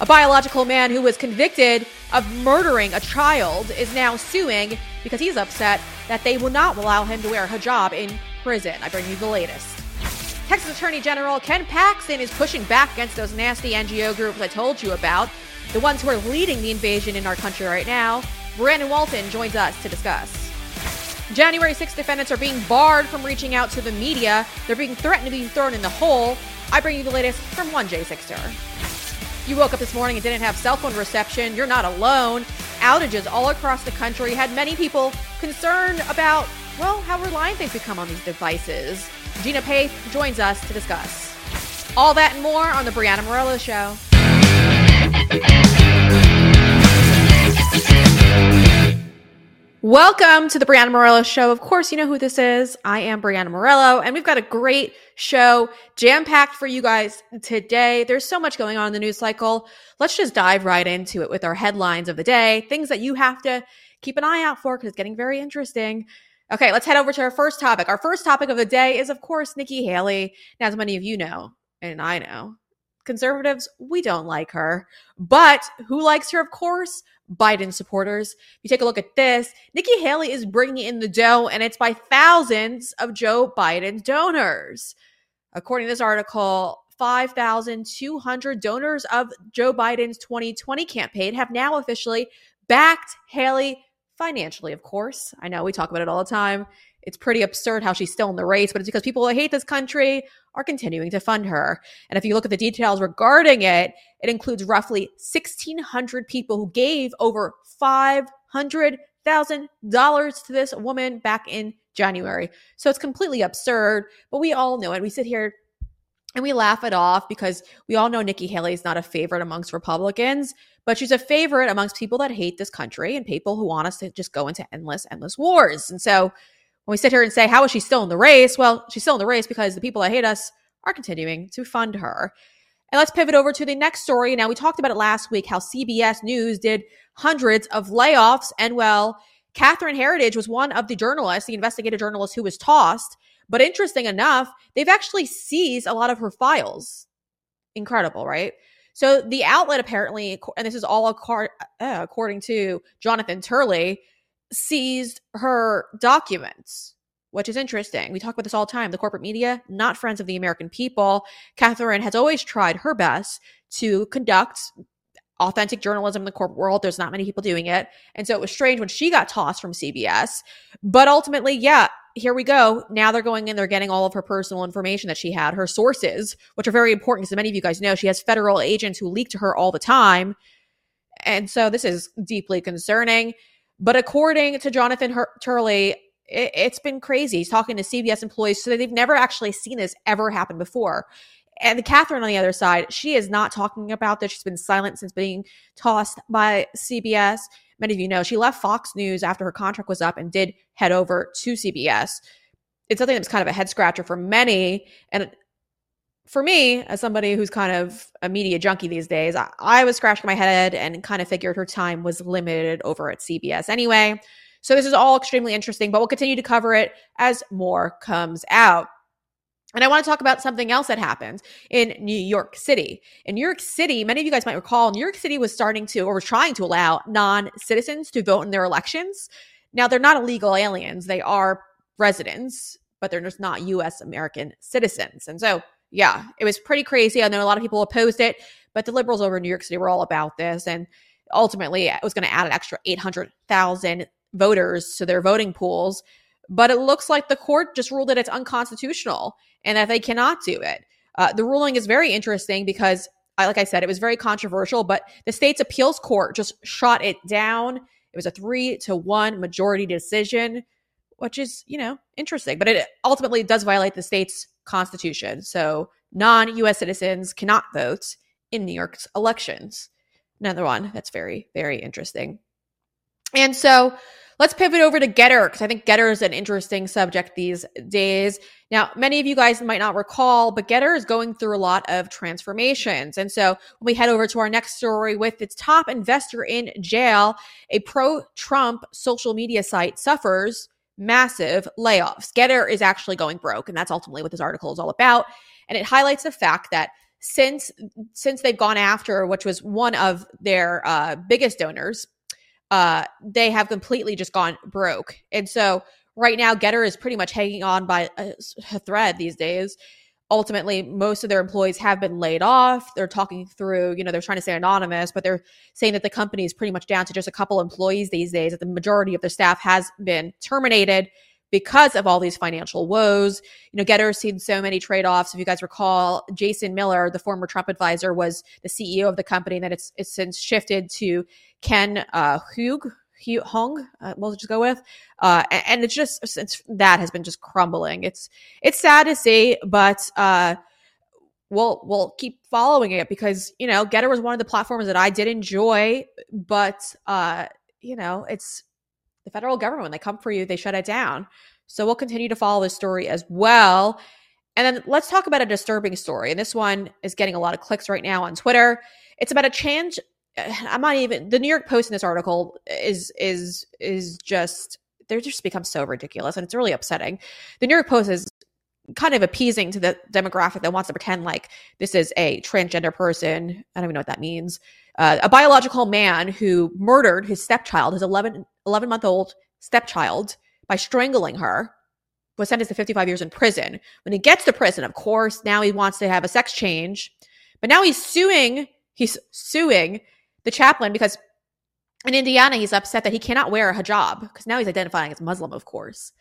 A biological man who was convicted of murdering a child is now suing because he's upset that they will not allow him to wear a hijab in prison. I bring you the latest. Texas Attorney General Ken Paxton is pushing back against those nasty NGO groups I told you about, the ones who are leading the invasion in our country right now. Brandon Waltens joins us to discuss. January 6 defendants are being barred from reaching out to the media. They're being threatened to be thrown in the hole. I bring you the latest from 1J6er. You woke up this morning and didn't have cell phone reception. You're not alone. Outages all across the country had many people concerned about, well, how reliant they've become on these devices. Gina Paeth joins us to discuss. All that and more on The Breanna Morello Show. Welcome to the Breanna Morello Show. Of course, you know who this is. I am Breanna Morello, and we've got a great show jam packed for you guys today. There's so much going on in the news cycle. Let's just dive right into it with our headlines of the day, things that you have to keep an eye out for because it's getting very interesting. Okay, let's head over to our first topic. Our first topic of the day is, of course, Nikki Haley. Now, as many of you know, and I know, conservatives, we don't like her. But who likes her? Of course, Biden supporters. If you take a look at this, Nikki Haley is bringing in the dough, and it's by thousands of Joe Biden donors. According to this article, 5,200 donors of Joe Biden's 2020 campaign have now officially backed Haley financially, of course. I know we talk about it all the time. It's pretty absurd how she's still in the race, but it's because people hate this country are continuing to fund her. And if you look at the details regarding it, it includes roughly 1,600 people who gave over $500,000 to this woman back in January. So it's completely absurd, but we all know it. We sit here and we laugh it off because we all know Nikki Haley is not a favorite amongst Republicans, but she's a favorite amongst people that hate this country and people who want us to just go into endless, endless wars. And so when we sit here and say, how is she still in the race? Well, she's still in the race because the people that hate us are continuing to fund her. And let's pivot over to the next story. Now, we talked about it last week how CBS News did hundreds of layoffs. And well, Catherine Herridge was one of the journalists, the investigative journalist who was tossed. But interesting enough, they've actually seized a lot of her files. Incredible, right? So the outlet apparently, and this is all uh, according to Jonathan Turley, seized her documents, which is interesting. We talk about this all the time. The corporate media, not friends of the American people. Catherine has always tried her best to conduct authentic journalism in the corporate world. There's not many people doing it. And so it was strange when she got tossed from CBS. But ultimately, yeah, here we go. Now they're going in, they're getting all of her personal information that she had, her sources, which are very important because many of you guys know she has federal agents who leak to her all the time. And so this is deeply concerning. But according to Jonathan Turley, it, it's been crazy. He's talking to CBS employees so they've never actually seen this ever happen before. And Catherine on the other side, she is not talking about this. She's been silent since being tossed by CBS. Many of you know she left Fox News after her contract was up and did head over to CBS. It's something that's kind of a head scratcher for many. And for me, as somebody who's kind of a media junkie these days, I, I, was scratching my head and kind of figured her time was limited over at CBS anyway. So this is all extremely interesting, but we'll continue to cover it as more comes out. And I want to talk about something else that happened in New York City. In New York City, many of you guys might recall, New York City was starting to or was trying to allow non citizens to vote in their elections. Now, they're not illegal aliens, they are residents, but they're just not US American citizens. And so yeah, it was pretty crazy. I know a lot of people opposed it, but the liberals over in New York City were all about this. And ultimately, it was going to add an extra 800,000 voters to their voting pools. But it looks like the court just ruled that it's unconstitutional and that they cannot do it. Uh, the ruling is very interesting because, like I said, it was very controversial, but the state's appeals court just shot it down. It was a three to one majority decision, which is, you know, interesting. But it ultimately does violate the state's Constitution. So non US citizens cannot vote in New York's elections. Another one that's very, very interesting. And so let's pivot over to Gettr because I think Gettr is an interesting subject these days. Now, many of you guys might not recall, but GETTR is going through a lot of transformations. And so when we head over to our next story with its top investor in jail, a pro Trump social media site suffers massive layoffs. Gettr is actually going broke, and that's ultimately what this article is all about. And it highlights the fact that since since they've gone after, which was one of their uh, biggest donors, uh, they have completely just gone broke. And so right now, Getter is pretty much hanging on by a, a thread these days ultimately most of their employees have been laid off. They're talking through you know they're trying to stay anonymous but they're saying that the company is pretty much down to just a couple employees these days that the majority of their staff has been terminated because of all these financial woes. You know Gettr's seen so many trade-offs. If you guys recall jason miller the former trump advisor was the ceo of the company and then it's, it's since shifted to ken uh, hugh Hong, uh, we'll just go with, uh, and, it's just since that has been just crumbling. It's it's sad to see, but uh, we'll we'll keep following it because you know Gettr was one of the platforms that I did enjoy, but uh, you know it's the federal government when they come for you, they shut it down. So we'll continue to follow this story as well. And then let's talk about a disturbing story. And this one is getting a lot of clicks right now on Twitter. It's about a change I'm not even the New York Post in this article is is is just they're just become so ridiculous and it's really upsetting. The New York Post is kind of appeasing to the demographic that wants to pretend like this is a transgender person. I don't even know what that means. Uh, a biological man who murdered his stepchild, his 11, 11 month old stepchild, by strangling her, was sentenced to 55 years in prison. When he gets to prison, of course, now he wants to have a sex change, but now he's suing. He's suing the chaplain because in Indiana, he's upset that he cannot wear a hijab because now he's identifying as Muslim, of course,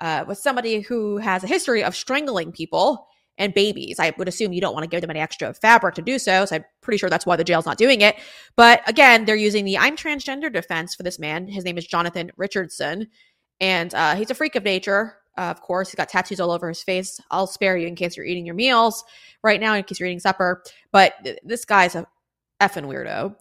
uh, with somebody who has a history of strangling people and babies. I would assume you don't want to give them any extra fabric to do so. So I'm pretty sure that's why the jail's not doing it. But again, they're using the I'm transgender defense for this man. His name is Jonathan Richardson, and uh, he's a freak of nature. Uh, of course, he's got tattoos all over his face. I'll spare you in case you're eating your meals right now, in case you're eating supper. But th- this guy's a effing weirdo.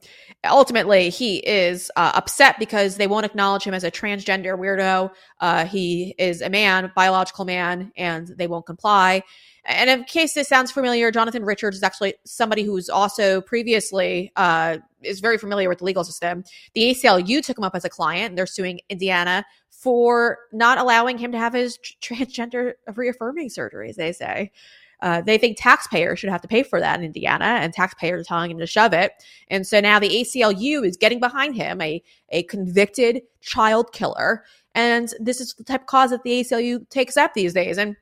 Ultimately, he is uh, upset because they won't acknowledge him as a transgender weirdo. Uh, he is a man, biological man, and they won't comply. And in case this sounds familiar, Jonathan Richards is actually somebody who's also previously uh, is very familiar with the legal system. The ACLU took him up as a client. They're suing Indiana for not allowing him to have his transgender reaffirming surgeries. They say. Uh, they think taxpayers should have to pay for that in Indiana, and taxpayers are telling him to shove it. And so now the ACLU is getting behind him, a, a convicted child killer. And this is the type of cause that the ACLU takes up these days. And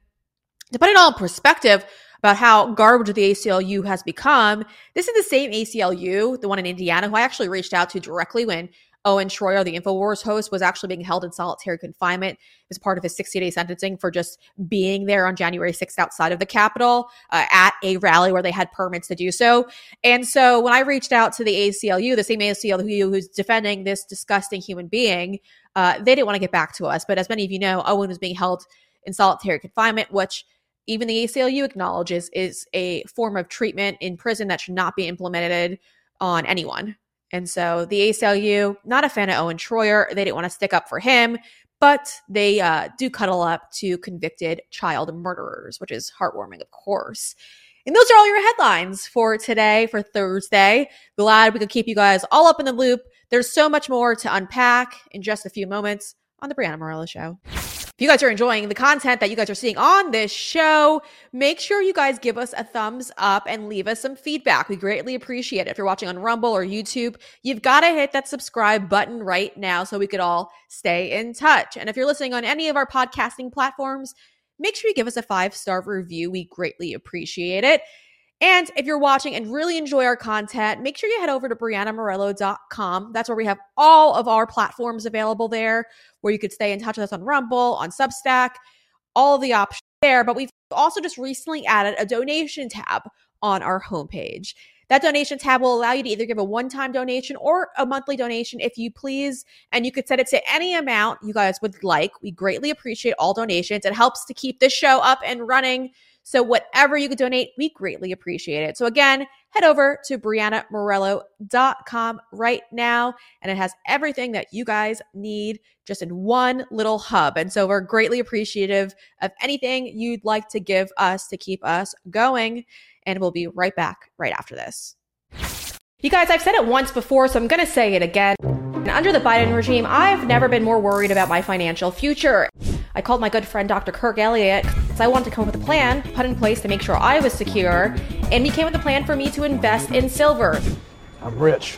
to put it all in perspective, about how garbage the ACLU has become. This is the same ACLU, the one in Indiana, who I actually reached out to directly when Owen Schroyer, the InfoWars host, was actually being held in solitary confinement as part of his 60 day sentencing for just being there on January 6th outside of the Capitol uh, at a rally where they had permits to do so. And so when I reached out to the ACLU, the same ACLU who's defending this disgusting human being, uh, they didn't want to get back to us. But as many of you know, Owen was being held in solitary confinement, which even the ACLU acknowledges is a form of treatment in prison that should not be implemented on anyone. And so the ACLU, not a fan of Owen Schroyer. They didn't want to stick up for him, but they uh, do cuddle up to convicted child murderers, which is heartwarming, of course. And those are all your headlines for today, for Thursday. Glad we could keep you guys all up in the loop. There's so much more to unpack in just a few moments on The Breanna Morello Show you guys are enjoying the content that you guys are seeing on this show, make sure you guys give us a thumbs up and leave us some feedback. We greatly appreciate it. If you're watching on Rumble or YouTube, you've got to hit that subscribe button right now so we could all stay in touch. And if you're listening on any of our podcasting platforms, make sure you give us a five star review. We greatly appreciate it. And if you're watching and really enjoy our content, make sure you head over to BreannaMorello.com. That's where we have all of our platforms available there, where you could stay in touch with us on Rumble, on Substack, all the options there. But we've also just recently added a donation tab on our homepage. That donation tab will allow you to either give a one time donation or a monthly donation if you please. And you could set it to any amount you guys would like. We greatly appreciate all donations. It helps to keep this show up and running so, whatever you could donate, we greatly appreciate it. So, again, head over to BreannaMorello.com right now, and it has everything that you guys need just in one little hub. And so, we're greatly appreciative of anything you'd like to give us to keep us going. And we'll be right back right after this. You guys, I've said it once before, so I'm going to say it again. And under the Biden regime, I've never been more worried about my financial future. I called my good friend Dr. Kirk Elliott because I wanted to come up with a plan put in place to make sure I was secure and he came with a plan for me to invest in silver. I'm rich.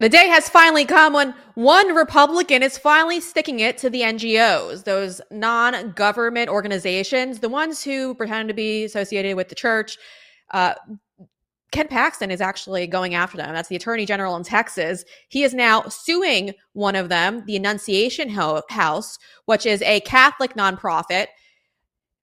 The day has finally come when one Republican is finally sticking it to the NGOs, those non government organizations, the ones who pretend to be associated with the church. Uh, Ken Paxton is actually going after them. That's the attorney general in Texas. He is now suing one of them, the Annunciation House, which is a Catholic nonprofit,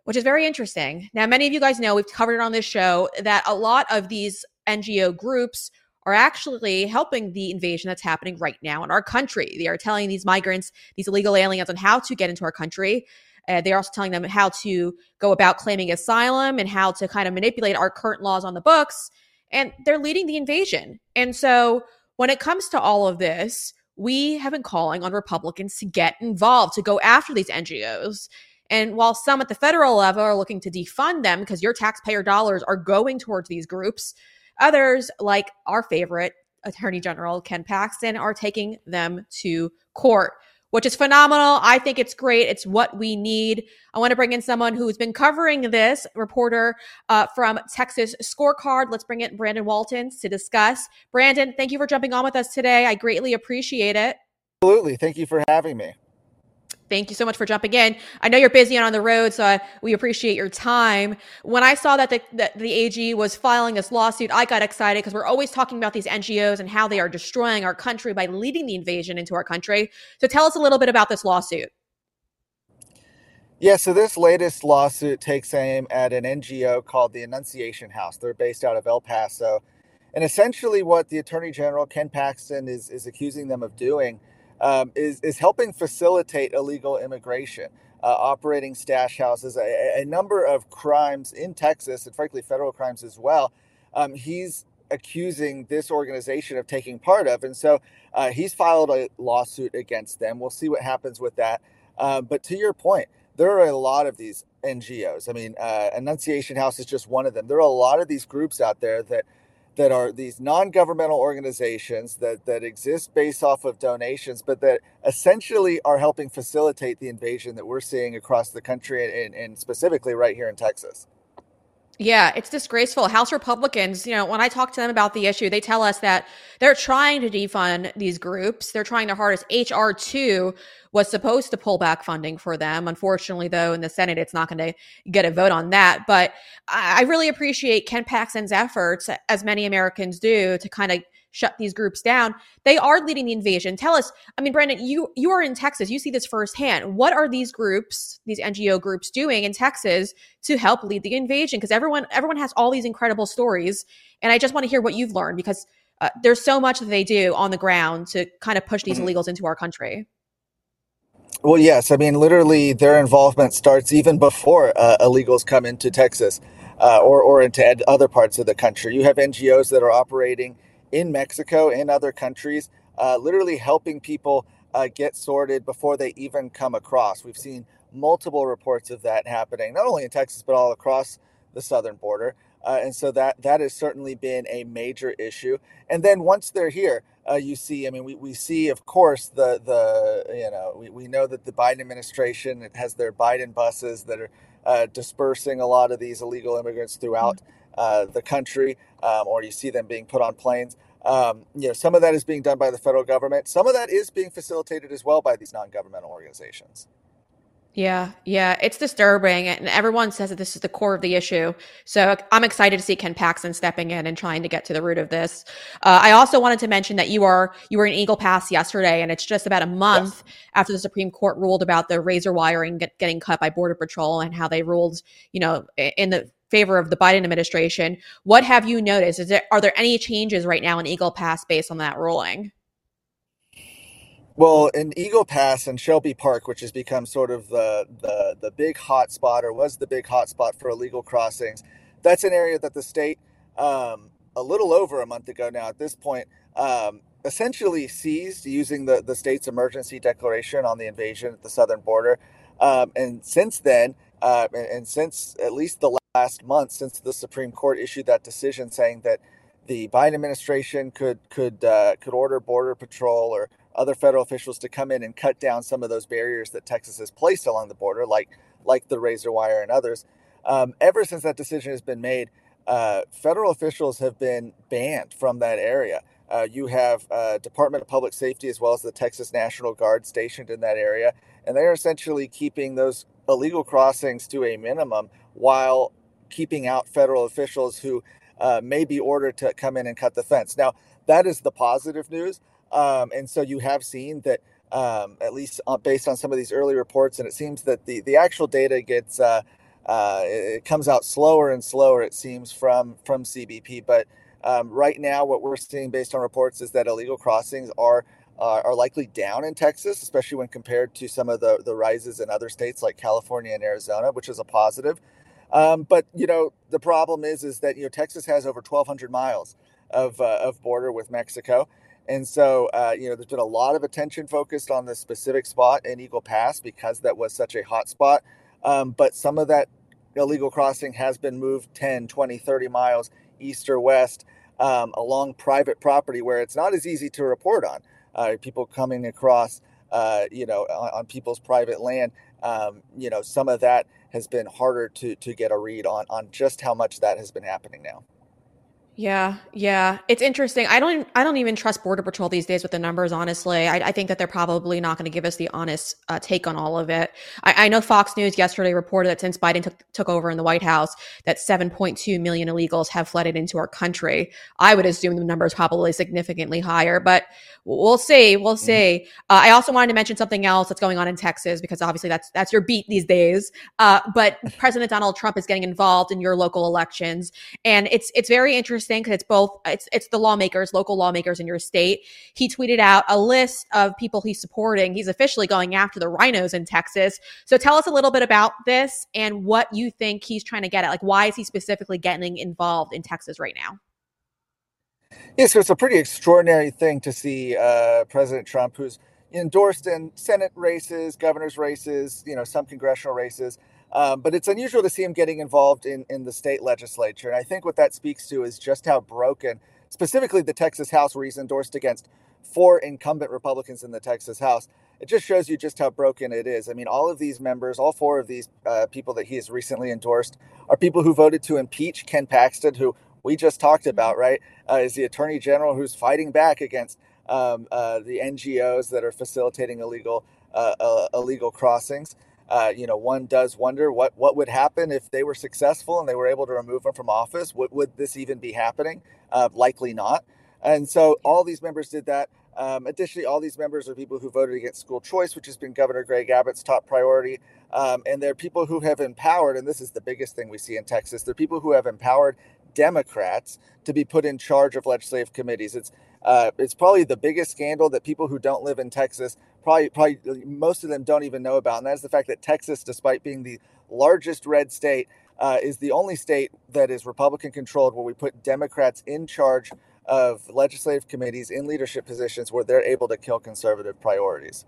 which is very interesting. Now, many of you guys know, we've covered it on this show, that a lot of these NGO groups are actually helping the invasion that's happening right now in our country. They are telling these migrants, these illegal aliens, on how to get into our country. Uh, they're also telling them how to go about claiming asylum and how to kind of manipulate our current laws on the books. And they're leading the invasion. And so when it comes to all of this, we have been calling on Republicans to get involved, to go after these NGOs. And while some at the federal level are looking to defund them because your taxpayer dollars are going towards these groups, Others, like our favorite Attorney General Ken Paxton, are taking them to court, which is phenomenal. I think it's great. It's what we need. I want to bring in someone who's been covering this reporter uh, from Texas Scorecard. Let's bring in Brandon Waltens to discuss. Brandon, thank you for jumping on with us today. I greatly appreciate it. Absolutely. Thank you for having me. Thank you so much for jumping in. I know you're busy and on the road, so we appreciate your time. When I saw that the, that the AG was filing this lawsuit, I got excited because we're always talking about these NGOs and how they are destroying our country by leading the invasion into our country. So tell us a little bit about this lawsuit. Yeah, so this latest lawsuit takes aim at an NGO called the Annunciation House. They're based out of El Paso. And essentially, what the Attorney General, Ken Paxton, is, is accusing them of doing um, is, is helping facilitate illegal immigration, uh, operating stash houses, a, a, number of crimes in Texas, and frankly, federal crimes as well. Um, he's accusing this organization of taking part of. And so uh, he's filed a lawsuit against them. We'll see what happens with that. Uh, but to your point, there are a lot of these NGOs. I mean, uh, Annunciation House is just one of them. There are a lot of these groups out there that that are these non-governmental organizations that that exist based off of donations but that essentially are helping facilitate the invasion that we're seeing across the country and, and specifically right here in texas yeah, it's disgraceful. House Republicans, you know, when I talk to them about the issue, they tell us that they're trying to defund these groups. They're trying their hardest. HR2 was supposed to pull back funding for them. Unfortunately, though, in the Senate, it's not going to get a vote on that. But I really appreciate Ken Paxton's efforts, as many Americans do, to kind of shut these groups down. They are leading the invasion. Tell us, I mean, Brandon, you you are in Texas. You see this firsthand. What are these groups, these NGO groups, doing in Texas to help lead the invasion? Because everyone everyone has all these incredible stories, and I just want to hear what you've learned because uh, there's so much that they do on the ground to kind of push these mm-hmm. illegals into our country. Well, yes. I mean, literally, their involvement starts even before uh, illegals come into Texas uh, or, or into ed- other parts of the country. You have NGOs that are operating in Mexico and other countries, uh, literally helping people uh, get sorted before they even come across. We've seen multiple reports of that happening, not only in Texas, but all across the southern border. Uh, and so that that has certainly been a major issue. And then once they're here, uh, you see, I mean, we, we see, of course, the the you know we, we know that the Biden administration has their Biden buses that are uh, dispersing a lot of these illegal immigrants throughout uh, the country, um, or you see them being put on planes. Um, you know, some of that is being done by the federal government. Some of that is being facilitated as well by these non-governmental organizations. Yeah, yeah, it's disturbing, and everyone says that this is the core of the issue. So I'm excited to see Ken Paxton stepping in and trying to get to the root of this. Uh, I also wanted to mention that you are you were in Eagle Pass yesterday, and it's just about a month yes. after the Supreme Court ruled about the razor wiring get, getting cut by Border Patrol and how they ruled, you know, in the favor of the Biden administration. What have you noticed? Is there are there any changes right now in Eagle Pass based on that ruling? Well, in Eagle Pass and Shelby Park, which has become sort of the the the big hot spot or was the big hot spot for illegal crossings, that's an area that the state um, a little over a month ago now at this point um, essentially seized using the, the state's emergency declaration on the invasion at the southern border. Um, and since then, uh, and, and, since at least the last month, since the Supreme Court issued that decision saying that the Biden administration could could uh, could order Border Patrol or other federal officials to come in and cut down some of those barriers that Texas has placed along the border, like like the razor wire and others. Um, ever since that decision has been made, uh, federal officials have been banned from that area. Uh, you have uh, Department of Public Safety as well as the Texas National Guard stationed in that area, and they're essentially keeping those illegal crossings to a minimum while keeping out federal officials who uh, may be ordered to come in and cut the fence. Now, that is the positive news. Um, and so you have seen that, um, at least based on some of these early reports, and it seems that the, the actual data gets, uh, uh, it comes out slower and slower, it seems, from, from CBP. But um, right now, what we're seeing based on reports is that illegal crossings are uh, are likely down in Texas, especially when compared to some of the, the rises in other states like California and Arizona, which is a positive. Um, but you know, the problem is is that you know Texas has over 1,200 miles of uh, of border with Mexico, and so uh, you know there's been a lot of attention focused on this specific spot in Eagle Pass because that was such a hot spot. Um, but some of that illegal crossing has been moved 10, 20, 30 miles east or west um, along private property where it's not as easy to report on. Uh, people coming across, uh, you know, on, on, people's private land. Um, you know, some of that has been harder to to get a read on on just how much that has been happening now. Yeah, yeah, it's interesting. I don't, I don't even trust Border Patrol these days with the numbers. Honestly, I, I think that they're probably not going to give us the honest uh, take on all of it. I, I, know Fox News yesterday reported that since Biden took, took over in the White House, that 7.2 million illegals have flooded into our country. I would assume the number is probably significantly higher, but we'll see. We'll mm-hmm. see. Uh, I also wanted to mention something else that's going on in Texas because obviously that's that's your beat these days. Uh, but President Donald Trump is getting involved in your local elections, and it's it's very interesting interesting because it's both it's it's the lawmakers, local lawmakers in your state. He tweeted out a list of people he's supporting. He's officially going after the RINOs in Texas. So tell us a little bit about this and what you think he's trying to get at. Like why is he specifically getting involved in Texas right now? Yeah, so it's a pretty extraordinary thing to see uh, President Trump, who's endorsed in Senate races, governor's races, you know, some congressional races. Um, but it's unusual to see him getting involved in, in the state legislature. And I think what that speaks to is just how broken, specifically the Texas House, where he's endorsed against four incumbent Republicans in the Texas House. It just shows you just how broken it is. I mean, all of these members, all four of these uh, people that he has recently endorsed, are people who voted to impeach Ken Paxton, who we just talked mm-hmm. about, right? Uh, is the attorney general who's fighting back against um, uh, the NGOs that are facilitating illegal uh, uh, illegal crossings. Uh, you know, one does wonder what what would happen if they were successful and they were able to remove him from office. Would, would this even be happening? Uh, likely not. And so all these members did that. Um, additionally, all these members are people who voted against school choice, which has been Governor Greg Abbott's top priority. Um, and they're people who have empowered, and this is the biggest thing we see in Texas, they're people who have empowered Democrats to be put in charge of legislative committees. It's uh, it's probably the biggest scandal that people who don't live in Texas probably probably most of them don't even know about, and that is the fact that Texas, despite being the largest red state, uh, is the only state that is Republican controlled where we put Democrats in charge of legislative committees in leadership positions where they're able to kill conservative priorities.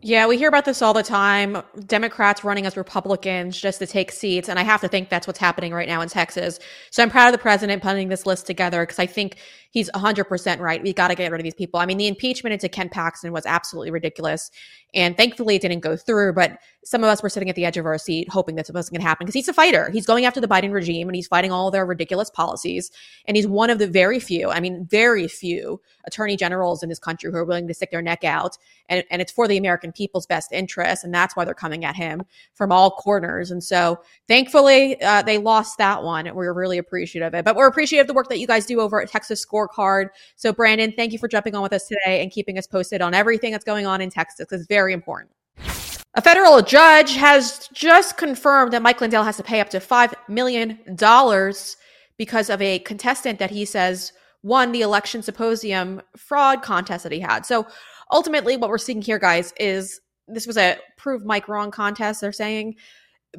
Yeah, we hear about this all the time. Democrats running as Republicans just to take seats. And I have to think that's what's happening right now in Texas. So I'm proud of the president putting this list together because I think he's 100% right. We got to get rid of these people. I mean, the impeachment into Ken Paxton was absolutely ridiculous. And thankfully, it didn't go through. But some of us were sitting at the edge of our seat hoping that going to happen because he's a fighter. He's going after the Biden regime and he's fighting all their ridiculous policies. And he's one of the very few, I mean, very few attorney generals in this country who are willing to stick their neck out. And, and it's for the American people's best interest. And that's why they're coming at him from all corners. And so thankfully, uh, they lost that one. And we're really appreciative of it. But we're appreciative of the work that you guys do over at Texas Scorecard. So, Brandon, thank you for jumping on with us today and keeping us posted on everything that's going on in Texas. It's very important. A federal judge has just confirmed that Mike Lindell has to pay up to $5 million because of a contestant that he says won the election symposium fraud contest that he had. So ultimately, what we're seeing here, guys, is this was a prove Mike wrong contest, they're saying.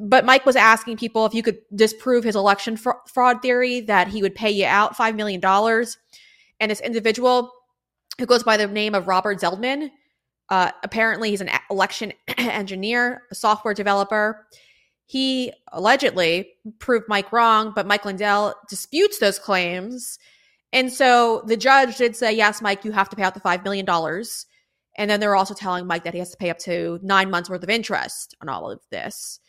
But Mike was asking people if you could disprove his election fraud theory, that he would pay you out $5 million. And this individual who goes by the name of Robert Zeidman. Uh, apparently, he's an election engineer, a software developer. He allegedly proved Mike wrong, but Mike Lindell disputes those claims. And so the judge did say, yes, Mike, you have to pay out the $5 million. And then they're also telling Mike that he has to pay up to nine months worth of interest on all of this.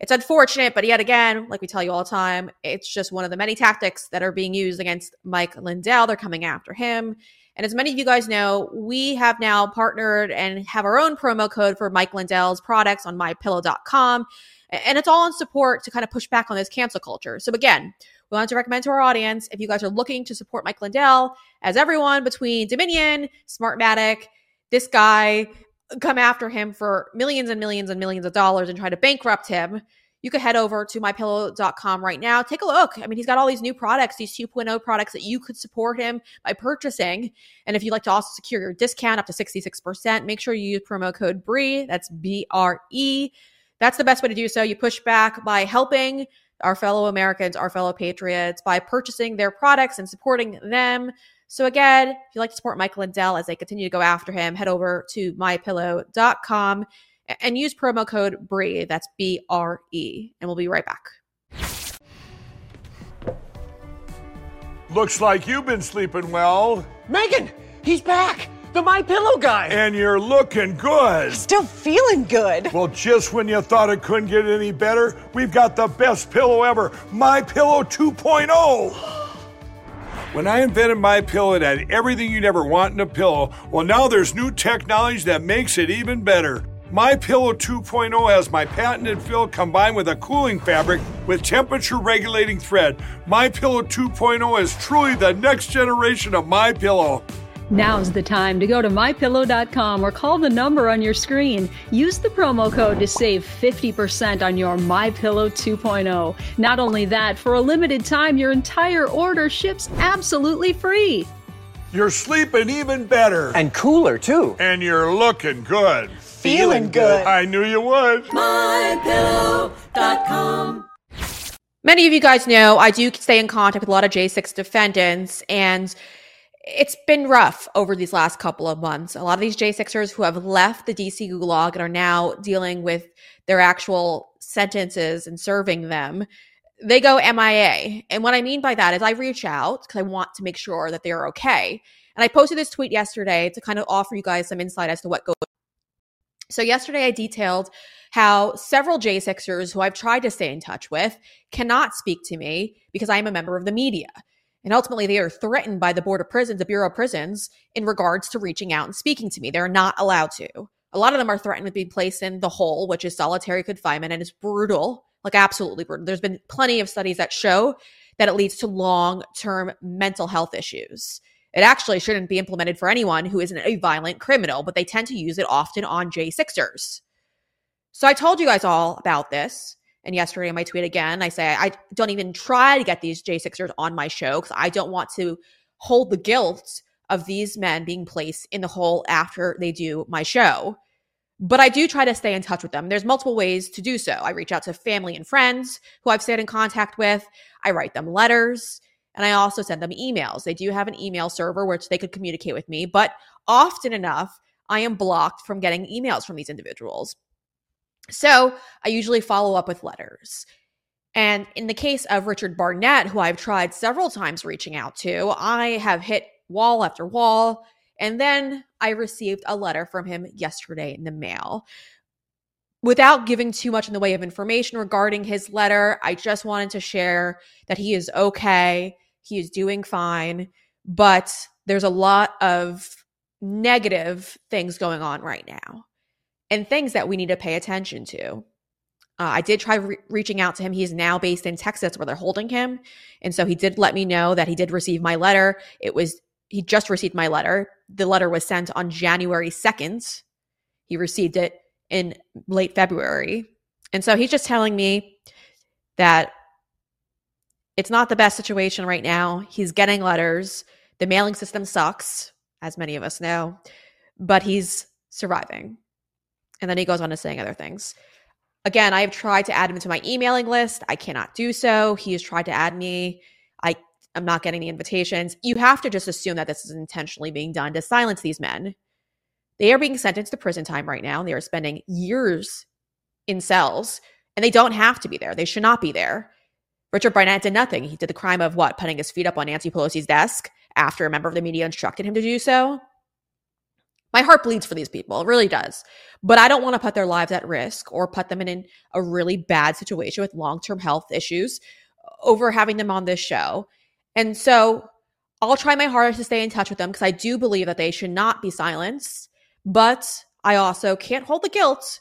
It's unfortunate, but yet again, like we tell you all the time, it's just one of the many tactics that are being used against Mike Lindell. They're coming after him. And as many of you guys know, we have now partnered and have our own promo code for Mike Lindell's products on mypillow.com. And it's all in support to kind of push back on this cancel culture. So again, we wanted to recommend to our audience if you guys are looking to support Mike Lindell, as everyone between Dominion, Smartmatic, this guy, come after him for millions and millions and millions of dollars and try to bankrupt him, you could head over to mypillow.com right now. Take a look. I mean, he's got all these new products, these 2.0 products that you could support him by purchasing. And if you'd like to also secure your discount up to 66%, make sure you use promo code BRE. That's B R E. That's the best way to do so. You push back by helping our fellow Americans, our fellow patriots, by purchasing their products and supporting them. So again, if you'd like to support Mike Lindell as they continue to go after him, head over to mypillow.com and use promo code BRE. That's B R E. And we'll be right back. Looks like you've been sleeping well. Megan, he's back. The My Pillow guy. And you're looking good. Still feeling good. Well, just when you thought it couldn't get any better, we've got the best pillow ever, My Pillow 2.0. When I invented my pillow, it had everything you'd ever want in a pillow. Well, now there's new technology that makes it even better. My Pillow 2.0 has my patented fill combined with a cooling fabric with temperature regulating thread. My Pillow 2.0 is truly the next generation of My Pillow. Now's the time to go to mypillow.com or call the number on your screen. Use the promo code to save 50% on your MyPillow 2.0. Not only that, for a limited time, your entire order ships absolutely free. You're sleeping even better. And cooler, too. And you're looking good. Feeling good. I knew you would. MyPillow.com. Many of you guys know I do stay in contact with a lot of J6 defendants, and it's been rough over these last couple of months. A lot of these J6ers who have left the DC gulag and are now dealing with their actual sentences and serving them, they go MIA. And what I mean by that is I reach out because I want to make sure that they're okay. And I posted this tweet yesterday to kind of offer you guys some insight as to what goes. So yesterday I detailed how several J6ers who I've tried to stay in touch with cannot speak to me because I am a member of the media. And ultimately, they are threatened by the Board of Prisons, the Bureau of Prisons, in regards to reaching out and speaking to me. They're not allowed to. A lot of them are threatened with being placed in the hole, which is solitary confinement, and it's brutal, like absolutely brutal. There's been plenty of studies that show that it leads to long term mental health issues. It actually shouldn't be implemented for anyone who isn't a violent criminal, but they tend to use it often on J6ers. So I told you guys all about this. And yesterday in my tweet again, I say I don't even try to get these J6ers on my show because I don't want to hold the guilt of these men being placed in the hole after they do my show. But I do try to stay in touch with them. There's multiple ways to do so. I reach out to family and friends who I've stayed in contact with. I write them letters and I also send them emails. They do have an email server which they could communicate with me, but often enough, I am blocked from getting emails from these individuals. So I usually follow up with letters. And in the case of Richard Barnett, who I've tried several times reaching out to, I have hit wall after wall. And then I received a letter from him yesterday in the mail. Without giving too much in the way of information regarding his letter, I just wanted to share that he is okay. He is doing fine. But there's a lot of negative things going on right now and things that we need to pay attention to. Uh, I did try re- reaching out to him. He's now based in Texas where they're holding him. And so he did let me know that he did receive my letter. It was, he just received my letter. The letter was sent on January 2nd. He received it in late February. And so he's just telling me that it's not the best situation right now. He's getting letters. The mailing system sucks, as many of us know, but he's surviving. And then he goes on to saying other things. Again, I have tried to add him to my emailing list. I cannot do so. He has tried to add me. I I'm not getting the invitations. You have to just assume that this is intentionally being done to silence these men. They are being sentenced to prison time right now. And they are spending years in cells, and they don't have to be there. They should not be there. Richard Barnett did nothing. He did the crime of what? Putting his feet up on Nancy Pelosi's desk after a member of the media instructed him to do so. My heart bleeds for these people. It really does. But I don't want to put their lives at risk or put them in a really bad situation with long term health issues over having them on this show. And so I'll try my hardest to stay in touch with them because I do believe that they should not be silenced. But I also can't hold the guilt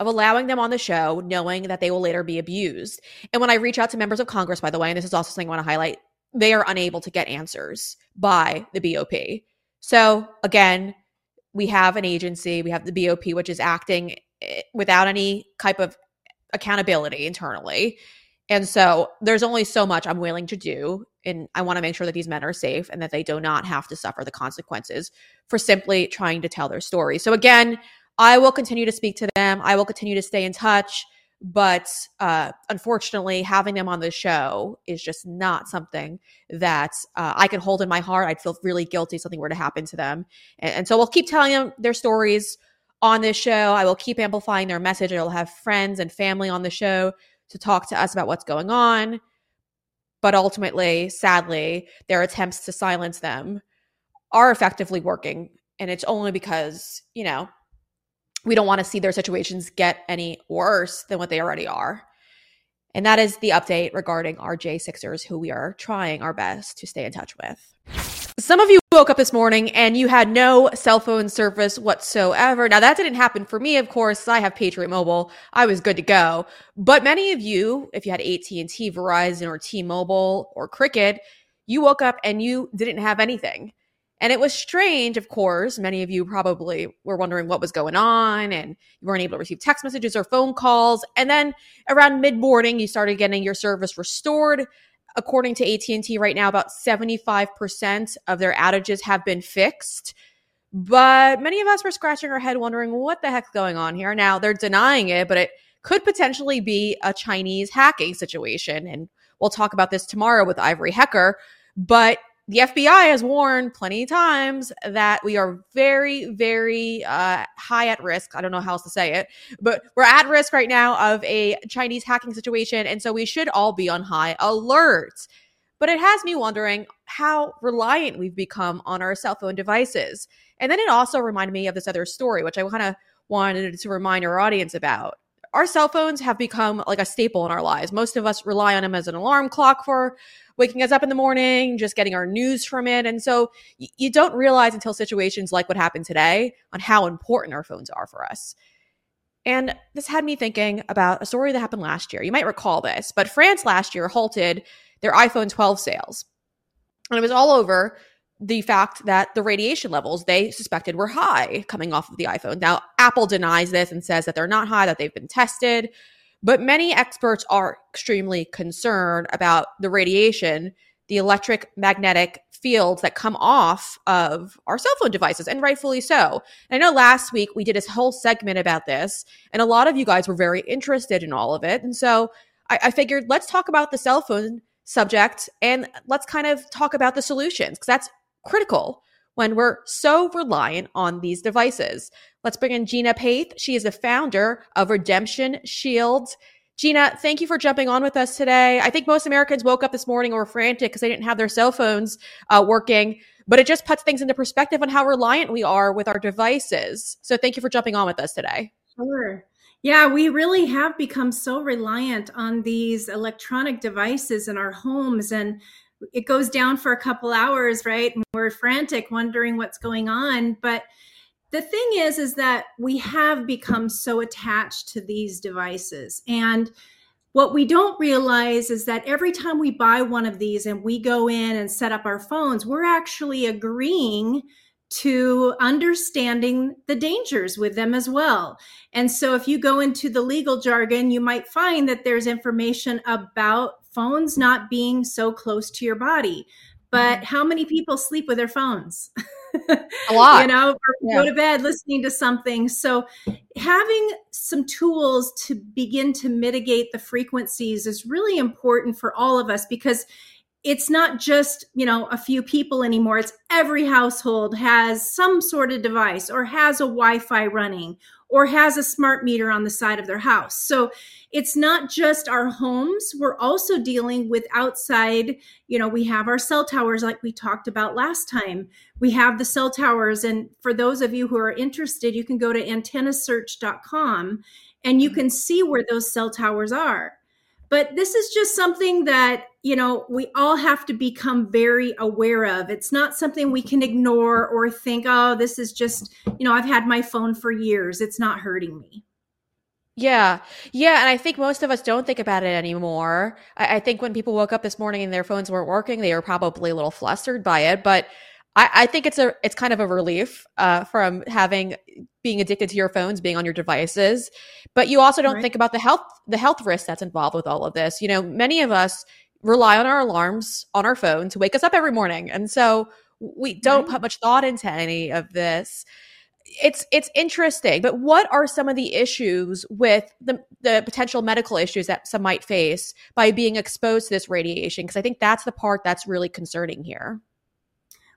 of allowing them on the show, knowing that they will later be abused. And when I reach out to members of Congress, by the way, and this is also something I want to highlight, they are unable to get answers by the BOP. So again, we have an agency, we have the BOP, which is acting eh, without any type of accountability internally. And so there's only so much I'm willing to do. And I want to make sure that these men are safe and that they do not have to suffer the consequences for simply trying to tell their story. So again, I will continue to speak to them. I will continue to stay in touch. But uh, unfortunately, having them on the show is just not something that uh, I can hold in my heart. I'd feel really guilty if something were to happen to them. And, and so we'll keep telling them their stories on this show. I will keep amplifying their message. I will have friends and family on the show to talk to us about what's going on. But ultimately, sadly, their attempts to silence them are effectively working. And it's only because, you know, we don't want to see their situations get any worse than what they already are. And that is the update regarding our J6ers, who we are trying our best to stay in touch with. Some of you woke up this morning and you had no cell phone service whatsoever. Now that didn't happen for me, of course. I have Patriot Mobile. I was good to go. But many of you, if you had AT&T, Verizon, or T-Mobile or Cricket, you woke up and you didn't have anything. And it was strange, of course. Many of you probably were wondering what was going on and you weren't able to receive text messages or phone calls. And then around mid-morning, you started getting your service restored. According to AT&T right now, about 75% of their outages have been fixed. But many of us were scratching our head wondering what the heck's going on here. Now, they're denying it, but it could potentially be a Chinese hacking situation. And we'll talk about this tomorrow with Ivory Hecker. But the FBI has warned plenty of times that we are very, very uh, high at risk. I don't know how else to say it, but we're at risk right now of a Chinese hacking situation. And so we should all be on high alert. But it has me wondering how reliant we've become on our cell phone devices. And then it also reminded me of this other story, which I kind of wanted to remind our audience about. Our cell phones have become like a staple in our lives. Most of us rely on them as an alarm clock for waking us up in the morning, just getting our news from it. And so you don't realize until situations like what happened today on how important our phones are for us. And this had me thinking about a story that happened last year. You might recall this, but France last year halted their iPhone 12 sales. And it was all over the fact that the radiation levels they suspected were high coming off of the iPhone. Now, Apple denies this and says that they're not high, that they've been tested. But many experts are extremely concerned about the radiation, the electric magnetic fields that come off of our cell phone devices, and rightfully so. And I know last week we did a whole segment about this, and a lot of you guys were very interested in all of it. And so I, I figured let's talk about the cell phone subject and let's kind of talk about the solutions because that's critical when we're so reliant on these devices. Let's bring in Gina Paeth. She is the founder of Redemption Shield. Gina, thank you for jumping on with us today. I think most Americans woke up this morning or were frantic because they didn't have their cell phones uh, working, but it just puts things into perspective on how reliant we are with our devices. So thank you for jumping on with us today. Sure. Yeah, we really have become so reliant on these electronic devices in our homes. And it goes down for a couple hours, right? And we're frantic, wondering what's going on. But the thing is, is that we have become so attached to these devices. And what we don't realize is that every time we buy one of these and we go in and set up our phones, we're actually agreeing to understanding the dangers with them as well. And so if you go into the legal jargon, you might find that there's information about phones not being so close to your body. But mm-hmm. how many people sleep with their phones? A lot. you know, yeah. go to bed listening to something. So having some tools to begin to mitigate the frequencies is really important for all of us because it's not just you know a few people anymore it's every household has some sort of device or has a wi-fi running or has a smart meter on the side of their house. So it's not just our homes. We're also dealing with outside you know we have our cell towers like we talked about last time. We have the cell towers and for those of you who are interested you can go to antennasearch.com and you mm-hmm. can see where those cell towers are. But this is just something that you know we all have to become very aware of it's not something we can ignore or think oh this is just you know i've had my phone for years it's not hurting me yeah. Yeah. And I think most of us don't think about it anymore. I, I, think when people woke up this morning and their phones weren't working, they were probably a little flustered by it. But I, I think it's a it's kind of a relief uh, from having being addicted to your phones, being on your devices. But you also don't right. think about the health the health risk that's involved with all of this. You know, many of us rely on our alarms on our phone to wake us up every morning. And so we don't right. put much thought into any of this. It's it's interesting but what are some of the issues with the the potential medical issues that some might face by being exposed to this radiation? Because i think that's the part that's really concerning here.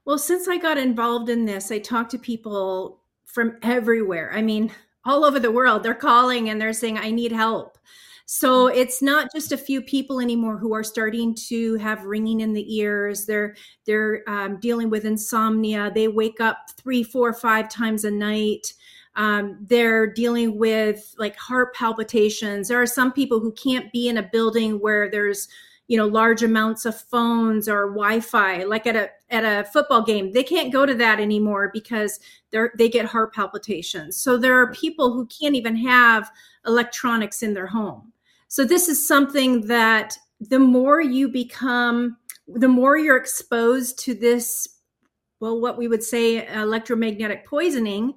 Well since i got involved in this i talk to people from everywhere. I mean all over the world. They're calling and they're saying i need help so it's not just a few people anymore who are starting to have ringing in the ears. They're they're um, dealing with insomnia. They wake up three, four, five times a night. Um, they're dealing with like heart palpitations. There are some people who can't be in a building where there's you know large amounts of phones or wi-fi like at a at a football game they can't go to that anymore because they're they get heart palpitations so there are people who can't even have electronics in their home so this is something that the more you become, the more you're exposed to this, well, what we would say electromagnetic poisoning,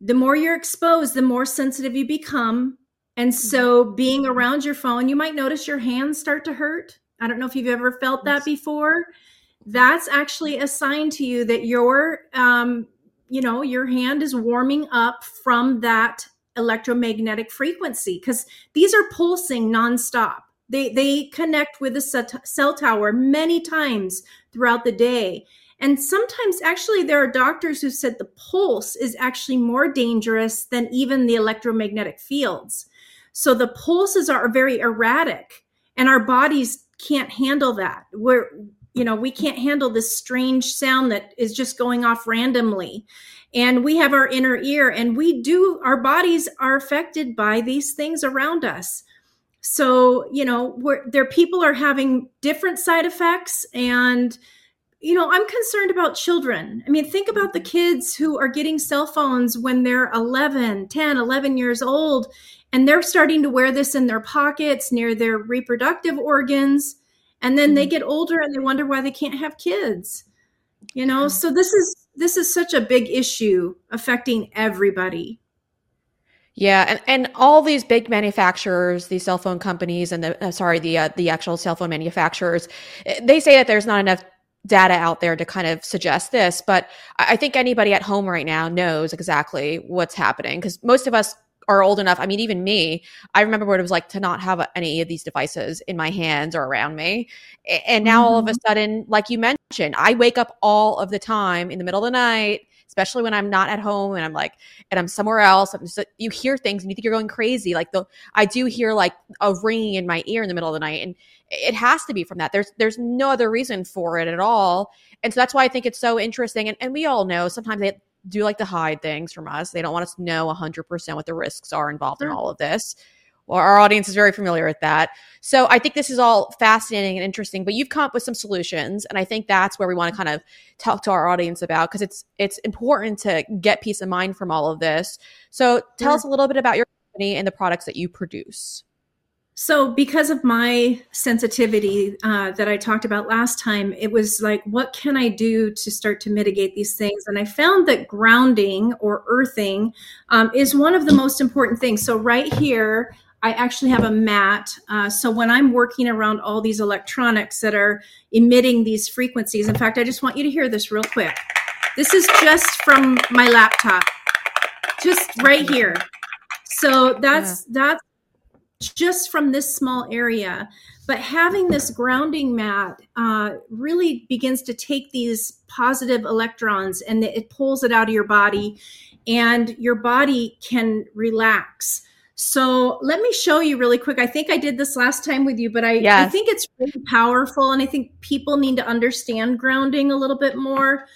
the more you're exposed, the more sensitive you become. And mm-hmm. so being around your phone, you might notice your hands start to hurt. I don't know if you've ever felt that before. That's actually a sign to you that your um, you know, your hand is warming up from that electromagnetic frequency because these are pulsing nonstop. They they connect with the cell tower many times throughout the day. And sometimes actually there are doctors who said the pulse is actually more dangerous than even the electromagnetic fields. So the pulses are very erratic and our bodies can't handle that. We're you know, we can't handle this strange sound that is just going off randomly and we have our inner ear and we do our bodies are affected by these things around us. So you know where their people are having different side effects and you know i'm concerned about children. I mean think about the kids who are getting cell phones when they're 11 10 11 years old and they're starting to wear this in their pockets near their reproductive organs and then they mm-hmm. get older and they wonder why they can't have kids you know? So this is this is such a big issue affecting everybody. Yeah, and, and all these big manufacturers, these cell phone companies, and the uh, sorry, the uh, the actual cell phone manufacturers, eh, they say that there's not enough data out there to kind of suggest this. But I think anybody at home right now knows exactly what's happening because most of us are old enough. I mean, even me, I remember what it was like to not have any of these devices in my hands or around me. And now mm-hmm. all of a mm-hmm. sudden, like you mentioned, I wake up all of the time in the middle of the night, especially when I'm not at home and I'm like, and I'm somewhere else. I'm just, you hear things and you think you're going crazy. Like the, I do hear like a ringing in my ear in the middle of the night. And it has to be from that. There's, there's no other reason for it at all. And so that's why I think it's so interesting. And, and we all know sometimes they, do like to hide things from us. They don't want us to know 100% what the risks are involved sure. in all of this. Well, our audience is very familiar with that. So I think this is all fascinating and interesting, but you've come up with some solutions. And I think that's where we want to kind of talk to our audience about because it's it's important to get peace of mind from all of this. So tell us a little bit about your company and the products that you produce. So, because of my sensitivity uh, that I talked about last time, it was like, what can I do to start to mitigate these things? And I found that grounding or earthing um, is one of the most important things. So, right here, I actually have a mat. Uh, so, when I'm working around all these electronics that are emitting these frequencies, in fact, I just want you to hear this real quick. This is just from my laptop, just right here. So, that's, yeah. that's just from this small area. But having this grounding mat uh, really begins to take these positive electrons and it pulls it out of your body, and your body can relax. So let me show you really quick. I think I did this last time with you, but I, yes. I think it's really powerful, and I think people need to understand grounding a little bit more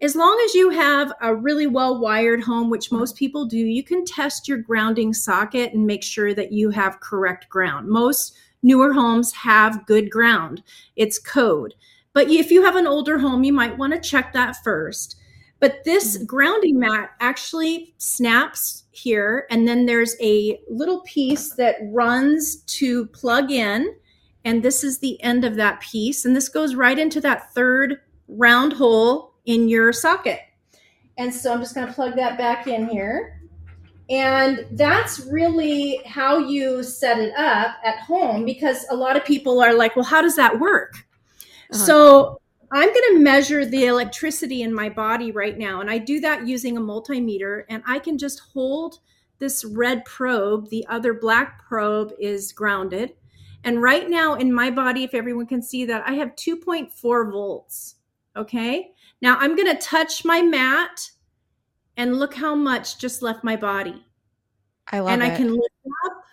as long as you have a really well wired home, which most people do, you can test your grounding socket and make sure that you have correct ground. Most newer homes have good ground, it's code. But if you have an older home, you might want to check that first. But this mm-hmm. grounding mat actually snaps here, and then there's a little piece that runs to plug in. And this is the end of that piece. And this goes right into that third round hole in your socket. And so I'm just going to plug that back in here. And that's really how you set it up at home because a lot of people are like, well, how does that work? Uh-huh. So I'm going to measure the electricity in my body right now. And I do that using a multimeter. And I can just hold this red probe, the other black probe is grounded. And right now in my body, if everyone can see that, I have 2.4 volts. Okay. Now I'm going to touch my mat and look how much just left my body. I love and it. And I can lift up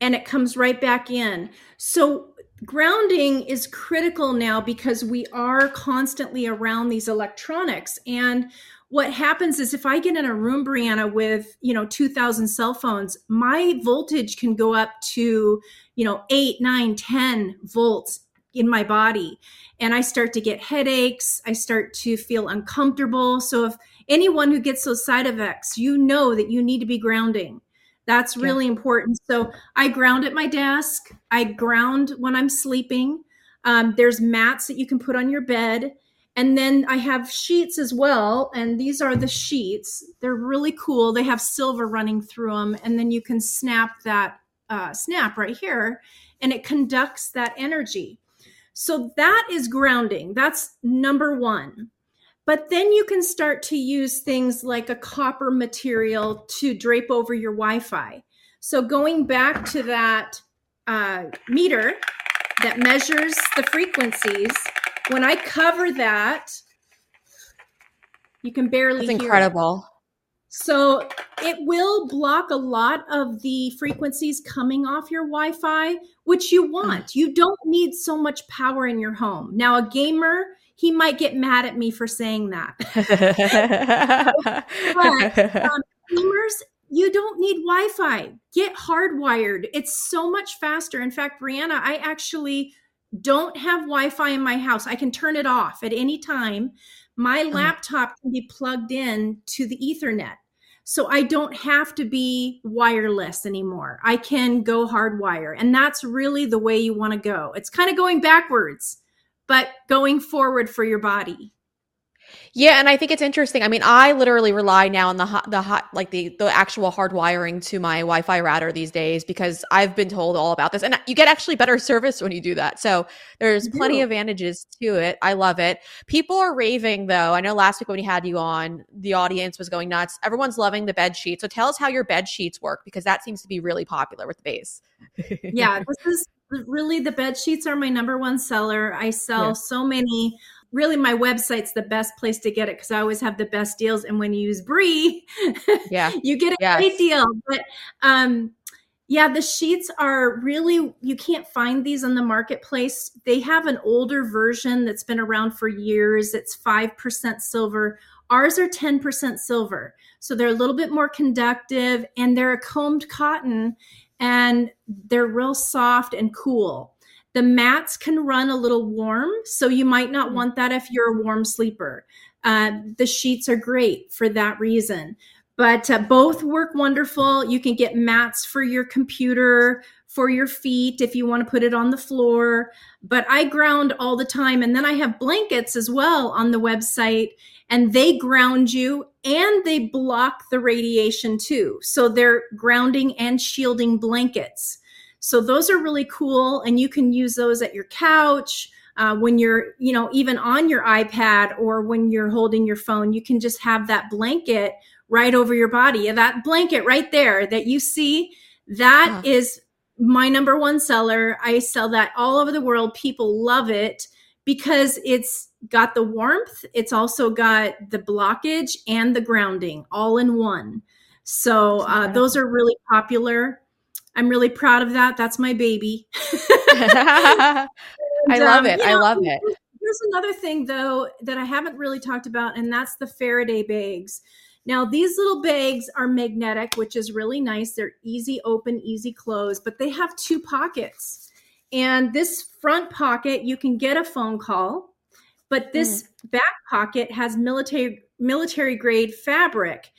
and it comes right back in. So grounding is critical now because we are constantly around these electronics and what happens is if i get in a room Breanna with you know 2000 cell phones my voltage can go up to you know 8 9 10 volts in my body and I start to get headaches. I start to feel uncomfortable. So, if anyone who gets those side effects, you know that you need to be grounding. That's really yeah. important. So, I ground at my desk, I ground when I'm sleeping. Um, there's mats that you can put on your bed. And then I have sheets as well. And these are the sheets. They're really cool. They have silver running through them. And then you can snap that uh, snap right here, and it conducts that energy. So that is grounding. That's number one. But then you can start to use things like a copper material to drape over your Wi Fi. So going back to that uh, meter that measures the frequencies, when I cover that, you can barely That's incredible. So it will block a lot of the frequencies coming off your Wi Fi, which you want. You don't need so much power in your home. Now, a gamer, he might get mad at me for saying that. but um, gamers, you don't need Wi Fi. Get hardwired. It's so much faster. In fact, Breanna, I actually don't have Wi Fi in my house. I can turn it off at any time my uh-huh. laptop can be plugged in to the ethernet so i don't have to be wireless anymore. I can go hardwire and that's really the way you want to go. It's kind of going backwards but going forward for your body yeah, and I think it's interesting. I mean, I literally rely now on the hot, the hot, like the the actual hard wiring to my Wi-Fi router these days because I've been told all about this, and you get actually better service when you do that. So there's plenty of advantages to it. I love it. People are raving though. I know last week when we had you on, the audience was going nuts. Everyone's loving the bed sheet. So tell us how your bed sheets work because that seems to be really popular with the base. yeah, this is really the bed sheets are my number one seller. I sell yeah. so many really my website's the best place to get it because I always have the best deals. And when you use Bree, yeah, you get a yes. great deal. But um, yeah, the sheets are really you can't find these on the marketplace. They have an older version that's been around for years. It's five percent silver. Ours are ten percent silver, so they're a little bit more conductive, and they're a combed cotton, and they're real soft and cool. The mats can run a little warm, so you might not mm. want that if you're a warm sleeper. Uh, the sheets are great for that reason. But uh, both work wonderful. You can get mats for your computer, for your feet if you want to put it on the floor. But I ground all the time. And then I have blankets as well on the website, and they ground you and they block the radiation too. So they're grounding and shielding blankets. So those are really cool, and you can use those at your couch. Uh, when you're, you know, even on your iPad or when you're holding your phone, you can just have that blanket right over your body. That blanket right there that you see, That is my number one seller. I sell that all over the world. People love it because it's got the warmth, it's also got the blockage and the grounding all in one. So uh, those are really popular. I'm really proud of that. That's my baby. I love um, it. I know, love it. Here's another thing, though, that I haven't really talked about, and that's the Faraday bags. Now, these little bags are magnetic, which is really nice. They're easy open, easy close, but they have two pockets. And this front pocket, you can get a phone call, but this mm. back pocket has military military grade fabric.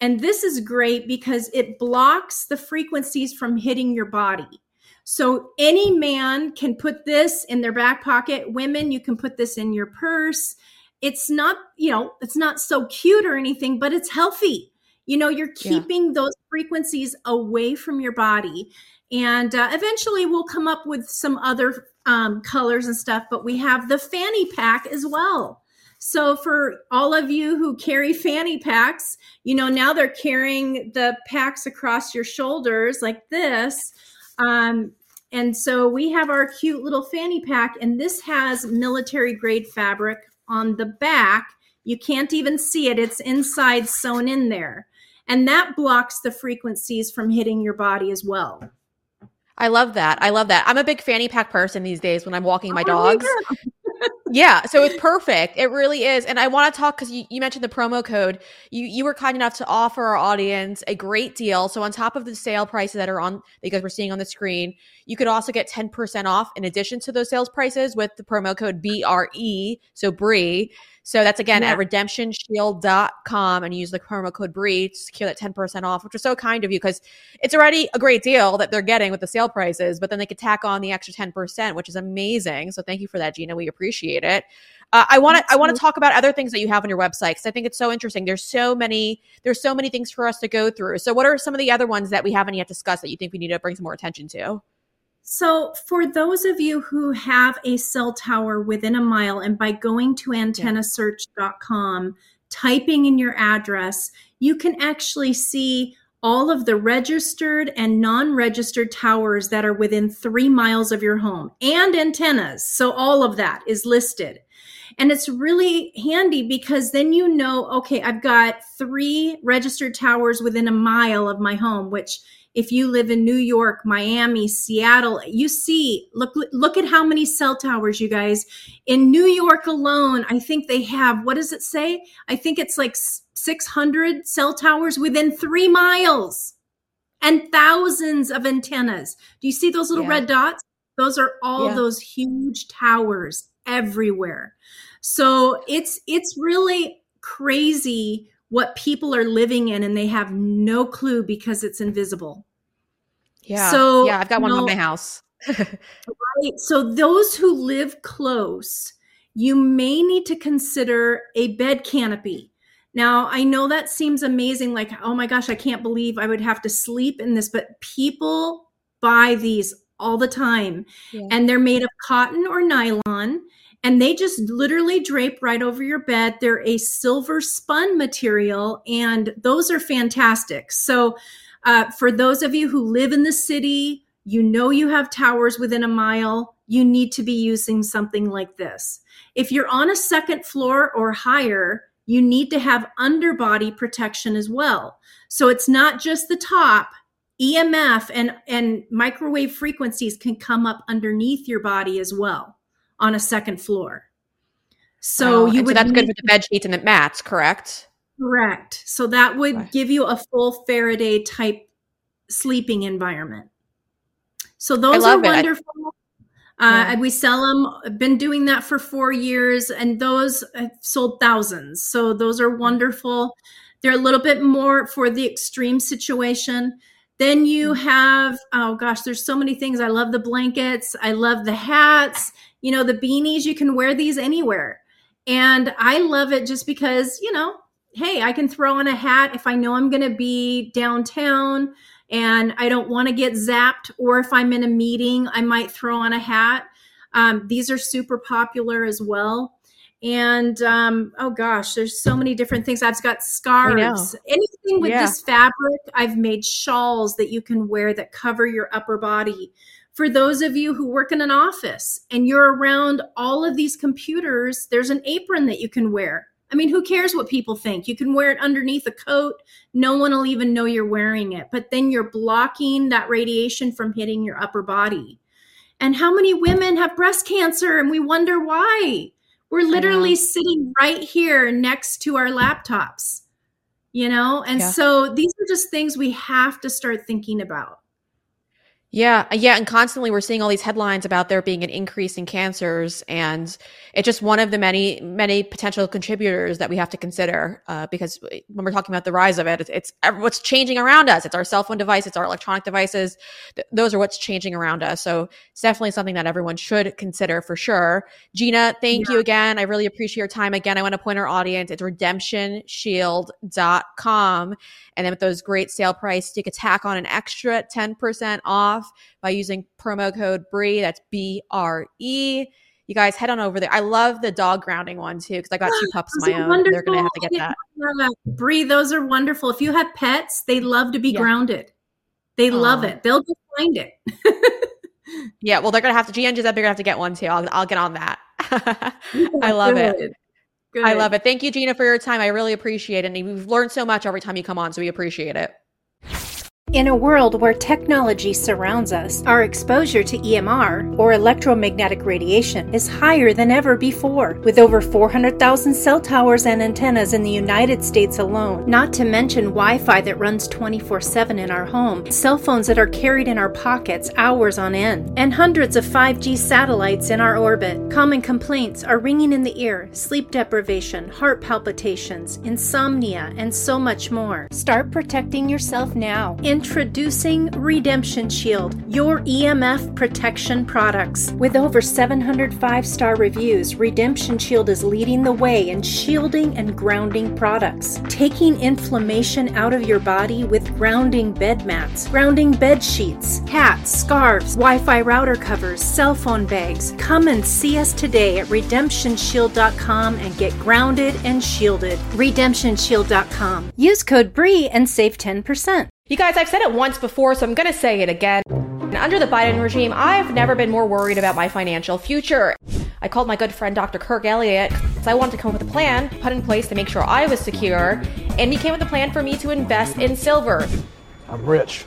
And this is great because it blocks the frequencies from hitting your body. So any man can put this in their back pocket. Women, you can put this in your purse. It's not, you know, it's not so cute or anything, but it's healthy. You know, you're keeping yeah. those frequencies away from your body. And uh, eventually we'll come up with some other um, colors and stuff, but we have the fanny pack as well. So for all of you who carry fanny packs, you know, now they're carrying the packs across your shoulders like this. Um, and so we have our cute little fanny pack, and this has military grade fabric on the back. You can't even see it, it's inside sewn in there. And that blocks the frequencies from hitting your body as well. I love that. I love that. I'm a big fanny pack person these days when I'm walking my oh, dogs. Yeah yeah, so it's perfect. It really is. And I want to talk because you, you mentioned the promo code. You you were kind enough to offer our audience a great deal. So on top of the sale prices that are on because guys were seeing on the screen, you could also get 10% off in addition to those sales prices with the promo code BRE. So Bree. So that's again yeah. at redemptionshield.com and use the promo code BRE to secure that 10% off, which is so kind of you because it's already a great deal that they're getting with the sale prices, but then they could tack on the extra 10%, which is amazing. So thank you for that, Gina. We appreciate it. Uh, I want to I want to talk about other things that you have on your website because I think it's so interesting. There's so many there's so many things for us to go through. So what are some of the other ones that we haven't yet discussed that you think we need to bring some more attention to? So, for those of you who have a cell tower within a mile, and by going to antennasearch.com, typing in your address, you can actually see all of the registered and non registered towers that are within three miles of your home and antennas. So, all of that is listed. And it's really handy because then you know, okay, I've got three registered towers within a mile of my home, which if you live in New York, Miami, Seattle, you see, look, look at how many cell towers, you guys. In New York alone, I think they have, what does it say? I think it's like 600 cell towers within three miles and thousands of antennas. Do you see those little yeah. red dots? Those are all yeah. those huge towers everywhere. So it's, it's really crazy what people are living in and they have no clue because it's invisible. Yeah. So yeah, I've got one in my house. right. So those who live close, you may need to consider a bed canopy. Now, I know that seems amazing like oh my gosh, I can't believe I would have to sleep in this, but people buy these all the time yeah. and they're made of cotton or nylon and they just literally drape right over your bed. They're a silver spun material, and those are fantastic. So, uh, for those of you who live in the city, you know you have towers within a mile, you need to be using something like this. If you're on a second floor or higher, you need to have underbody protection as well. So it's not just the top. EMF and, and microwave frequencies can come up underneath your body as well on a second floor. So oh, you would so that's good for the bed sheets and the mats, correct? Correct. So that would okay. give you a full Faraday type sleeping environment. So those are wonderful. Uh, yeah. We sell them. I've been doing that for four years, and those have sold thousands. So those are wonderful. They're a little bit more for the extreme situation. Then you mm. have, oh gosh, there's so many things. I love the blankets. I love the hats you know, the beanies, you can wear these anywhere. And I love it just because, you know, hey, I can throw on a hat if I know I'm going to be downtown and I don't want to get zapped, or if I'm in a meeting, I might throw on a hat. Um, these are super popular as well. and um, oh gosh, there's so many different things. I've got scarves, anything with Yeah. this fabric. I've made shawls that you can wear that cover your upper body. For those of you who work in an office and you're around all of these computers, there's an apron that you can wear. I mean, who cares what people think? You can wear it underneath a coat. No one will even know you're wearing it. But then you're blocking that radiation from hitting your upper body. And how many women have breast cancer and we wonder why? We're literally sitting right here next to our laptops, you know? And Yeah. so these are just things we have to start thinking about. Yeah, uh, yeah, and constantly we're seeing all these headlines about there being an increase in cancers, and it's just one of the many, many potential contributors that we have to consider. Uh, because when we're talking about the rise of it, it's, it's what's changing around us. It's our cell phone device, it's our electronic devices. Th- those are what's changing around us. So it's definitely something that everyone should consider for sure. Gina, thank you again. I really appreciate your time. Again, I want to point our audience. It's redemptionshield.com. And then with those great sale price, you can tack on an extra 10% off by using promo code BRE. That's B R E. You guys head on over there. I love the dog grounding one too because I got two pups of my own. They're going to have to get that. Bree, those are wonderful. If you have pets, they love to be Yeah. grounded. They love it. They'll find it. Yeah, well, they're going to have to, said they're going to have to get one too. I'll, I'll get on that. I love it. Good. I love it. Thank you, Gina, for your time. I really appreciate it. And we've learned so much every time you come on, so we appreciate it. In a world where technology surrounds us, our exposure to EMR, or electromagnetic radiation, is higher than ever before, with over 400,000 cell towers and antennas in the United States alone, not to mention Wi Fi that runs 24 7 in our home, cell phones that are carried in our pockets hours on end, and hundreds of 5G satellites in our orbit. Common complaints are ringing in the ear, sleep deprivation, heart palpitations, insomnia, and so much more. Start protecting yourself now. Introducing Redemption Shield, your EMF protection products. With over 700 five star reviews, Redemption Shield is leading the way in shielding and grounding products. Taking inflammation out of your body with grounding bed mats, grounding bed sheets, hats, scarves, Wi Fi router covers, cell phone bags. Come and see us today at redemptionshield.com and get grounded and shielded. Redemptionshield.com. Use code BREE and save 10%. You guys, I've said it once before, so I'm going to say it again. Under the Biden regime, I've never been more worried about my financial future. I called my good friend Dr. Kirk Elliott because I wanted to come up with a plan put in place to make sure I was secure, and he came with a plan for me to invest in silver. I'm rich.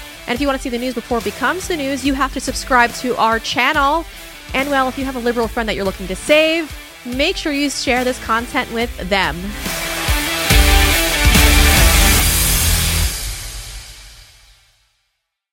And if you want to see the news before it becomes the news, you have to subscribe to our channel. And well, if you have a liberal friend that you're looking to save, make sure you share this content with them.